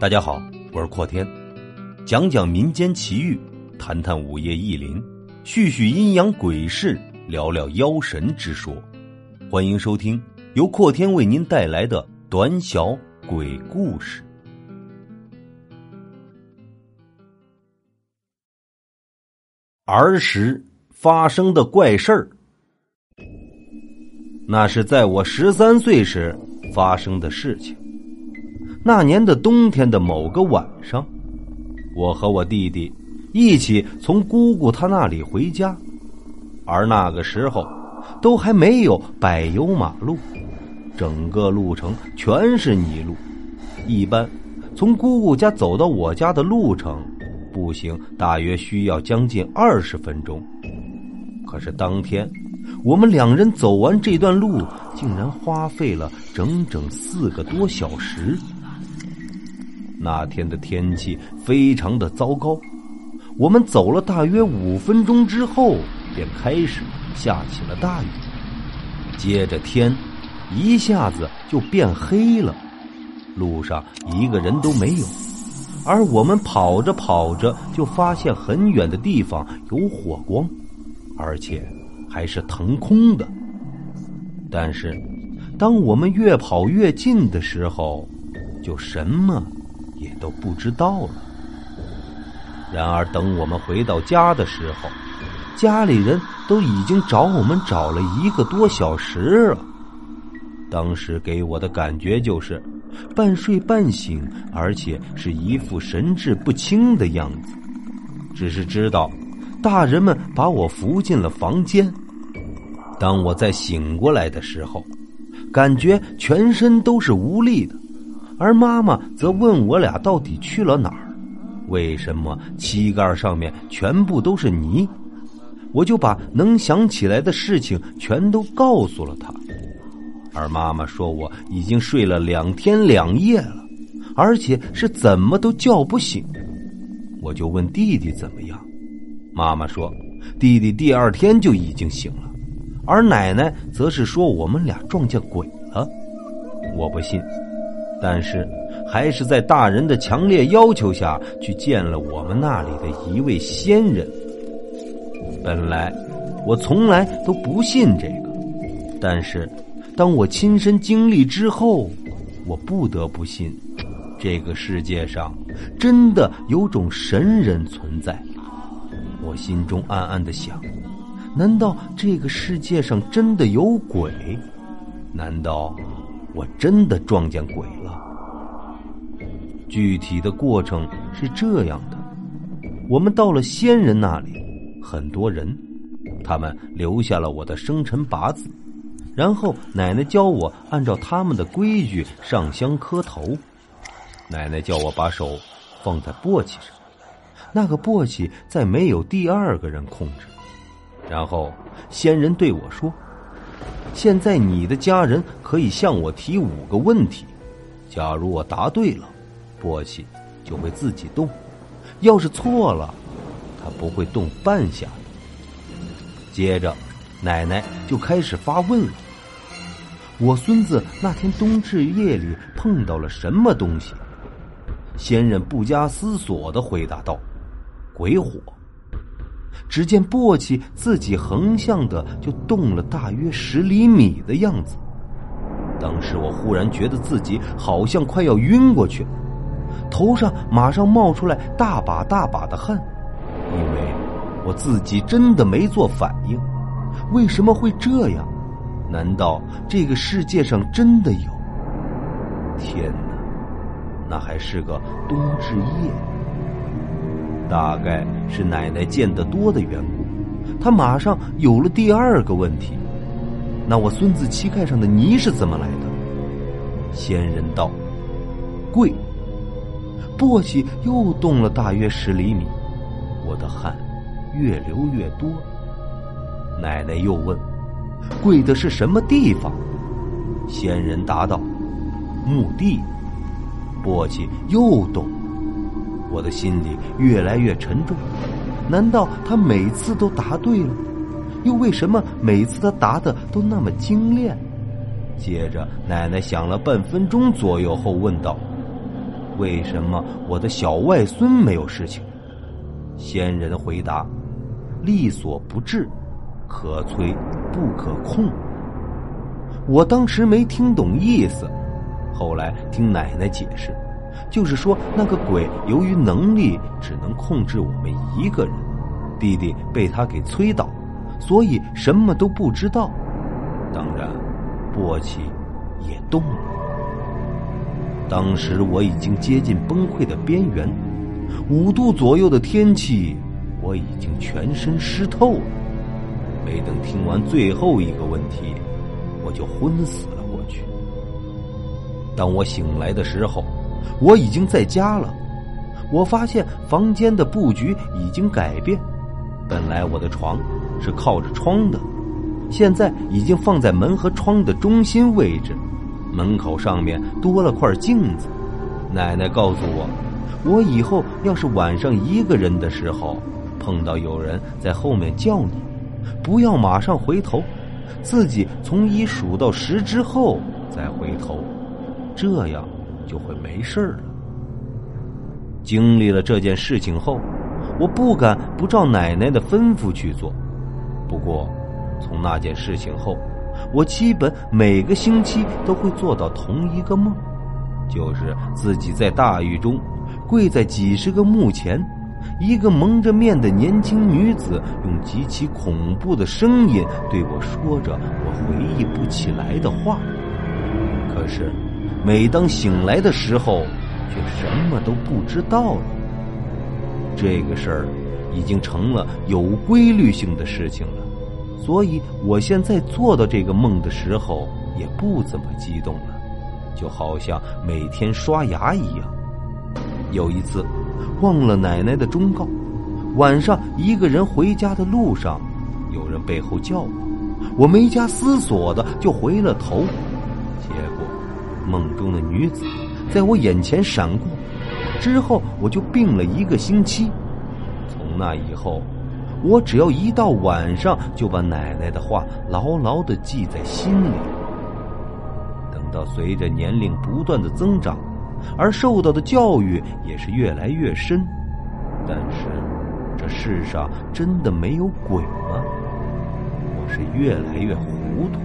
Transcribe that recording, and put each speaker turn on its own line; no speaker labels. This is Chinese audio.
大家好，我是阔天，讲讲民间奇遇，谈谈午夜异灵，叙叙阴阳鬼事，聊聊妖神之说。欢迎收听由阔天为您带来的短小鬼故事。儿时发生的怪事儿，那是在我十三岁时发生的事情。那年的冬天的某个晚上，我和我弟弟一起从姑姑她那里回家，而那个时候都还没有柏油马路，整个路程全是泥路。一般从姑姑家走到我家的路程，步行大约需要将近二十分钟。可是当天我们两人走完这段路，竟然花费了整整四个多小时。那天的天气非常的糟糕，我们走了大约五分钟之后，便开始下起了大雨，接着天一下子就变黑了，路上一个人都没有，而我们跑着跑着就发现很远的地方有火光，而且还是腾空的。但是，当我们越跑越近的时候，就什么。也都不知道了。然而，等我们回到家的时候，家里人都已经找我们找了一个多小时了。当时给我的感觉就是半睡半醒，而且是一副神志不清的样子。只是知道，大人们把我扶进了房间。当我再醒过来的时候，感觉全身都是无力的。而妈妈则问我俩到底去了哪儿？为什么膝盖上面全部都是泥？我就把能想起来的事情全都告诉了她。而妈妈说我已经睡了两天两夜了，而且是怎么都叫不醒。我就问弟弟怎么样，妈妈说弟弟第二天就已经醒了，而奶奶则是说我们俩撞见鬼了。我不信。但是，还是在大人的强烈要求下去见了我们那里的一位仙人。本来我从来都不信这个，但是当我亲身经历之后，我不得不信，这个世界上真的有种神人存在。我心中暗暗的想：难道这个世界上真的有鬼？难道？我真的撞见鬼了。具体的过程是这样的：我们到了仙人那里，很多人，他们留下了我的生辰八字，然后奶奶教我按照他们的规矩上香磕头。奶奶叫我把手放在簸箕上，那个簸箕再没有第二个人控制。然后仙人对我说。现在你的家人可以向我提五个问题，假如我答对了，簸箕就会自己动；要是错了，他不会动半下。接着，奶奶就开始发问了：“我孙子那天冬至夜里碰到了什么东西？”仙人不加思索的回答道：“鬼火。”只见簸箕自己横向的就动了大约十厘米的样子，当时我忽然觉得自己好像快要晕过去了，头上马上冒出来大把大把的汗，因为我自己真的没做反应。为什么会这样？难道这个世界上真的有？天哪，那还是个冬至夜。大概是奶奶见得多的缘故，他马上有了第二个问题：那我孙子膝盖上的泥是怎么来的？仙人道：“跪。”簸箕又动了大约十厘米，我的汗越流越多。奶奶又问：“跪的是什么地方？”仙人答道：“墓地。”簸箕又动。我的心里越来越沉重，难道他每次都答对了？又为什么每次他答的都那么精炼？接着，奶奶想了半分钟左右后问道：“为什么我的小外孙没有事情？仙人回答：“力所不至，可摧不可控。”我当时没听懂意思，后来听奶奶解释，就是说那个鬼由于能力只能控制我们一个人，弟弟被他给催倒，所以什么都不知道。当然，簸箕也动了。当时我已经接近崩溃的边缘，五度左右的天气，我已经全身湿透了。没等听完最后一个问题。我就昏死了过去。当我醒来的时候，我已经在家了。我发现房间的布局已经改变，本来我的床是靠着窗的，现在已经放在门和窗的中心位置。门口上面多了块镜子。奶奶告诉我，我以后要是晚上一个人的时候，碰到有人在后面叫你，不要马上回头。自己从一数到十之后再回头，这样就会没事了。经历了这件事情后，我不敢不照奶奶的吩咐去做。不过，从那件事情后，我基本每个星期都会做到同一个梦，就是自己在大雨中跪在几十个墓前。一个蒙着面的年轻女子用极其恐怖的声音对我说着我回忆不起来的话。可是，每当醒来的时候，却什么都不知道了。这个事儿已经成了有规律性的事情了，所以我现在做到这个梦的时候也不怎么激动了，就好像每天刷牙一样。有一次。忘了奶奶的忠告，晚上一个人回家的路上，有人背后叫我，我没加思索的就回了头，梦中的女子在我眼前闪过，之后我就病了一个星期。从那以后，我只要一到晚上就把奶奶的话牢牢的记在心里。等到随着年龄不断的增长。而受到的教育也是越来越深，但是这世上真的没有鬼吗？我是越来越糊涂。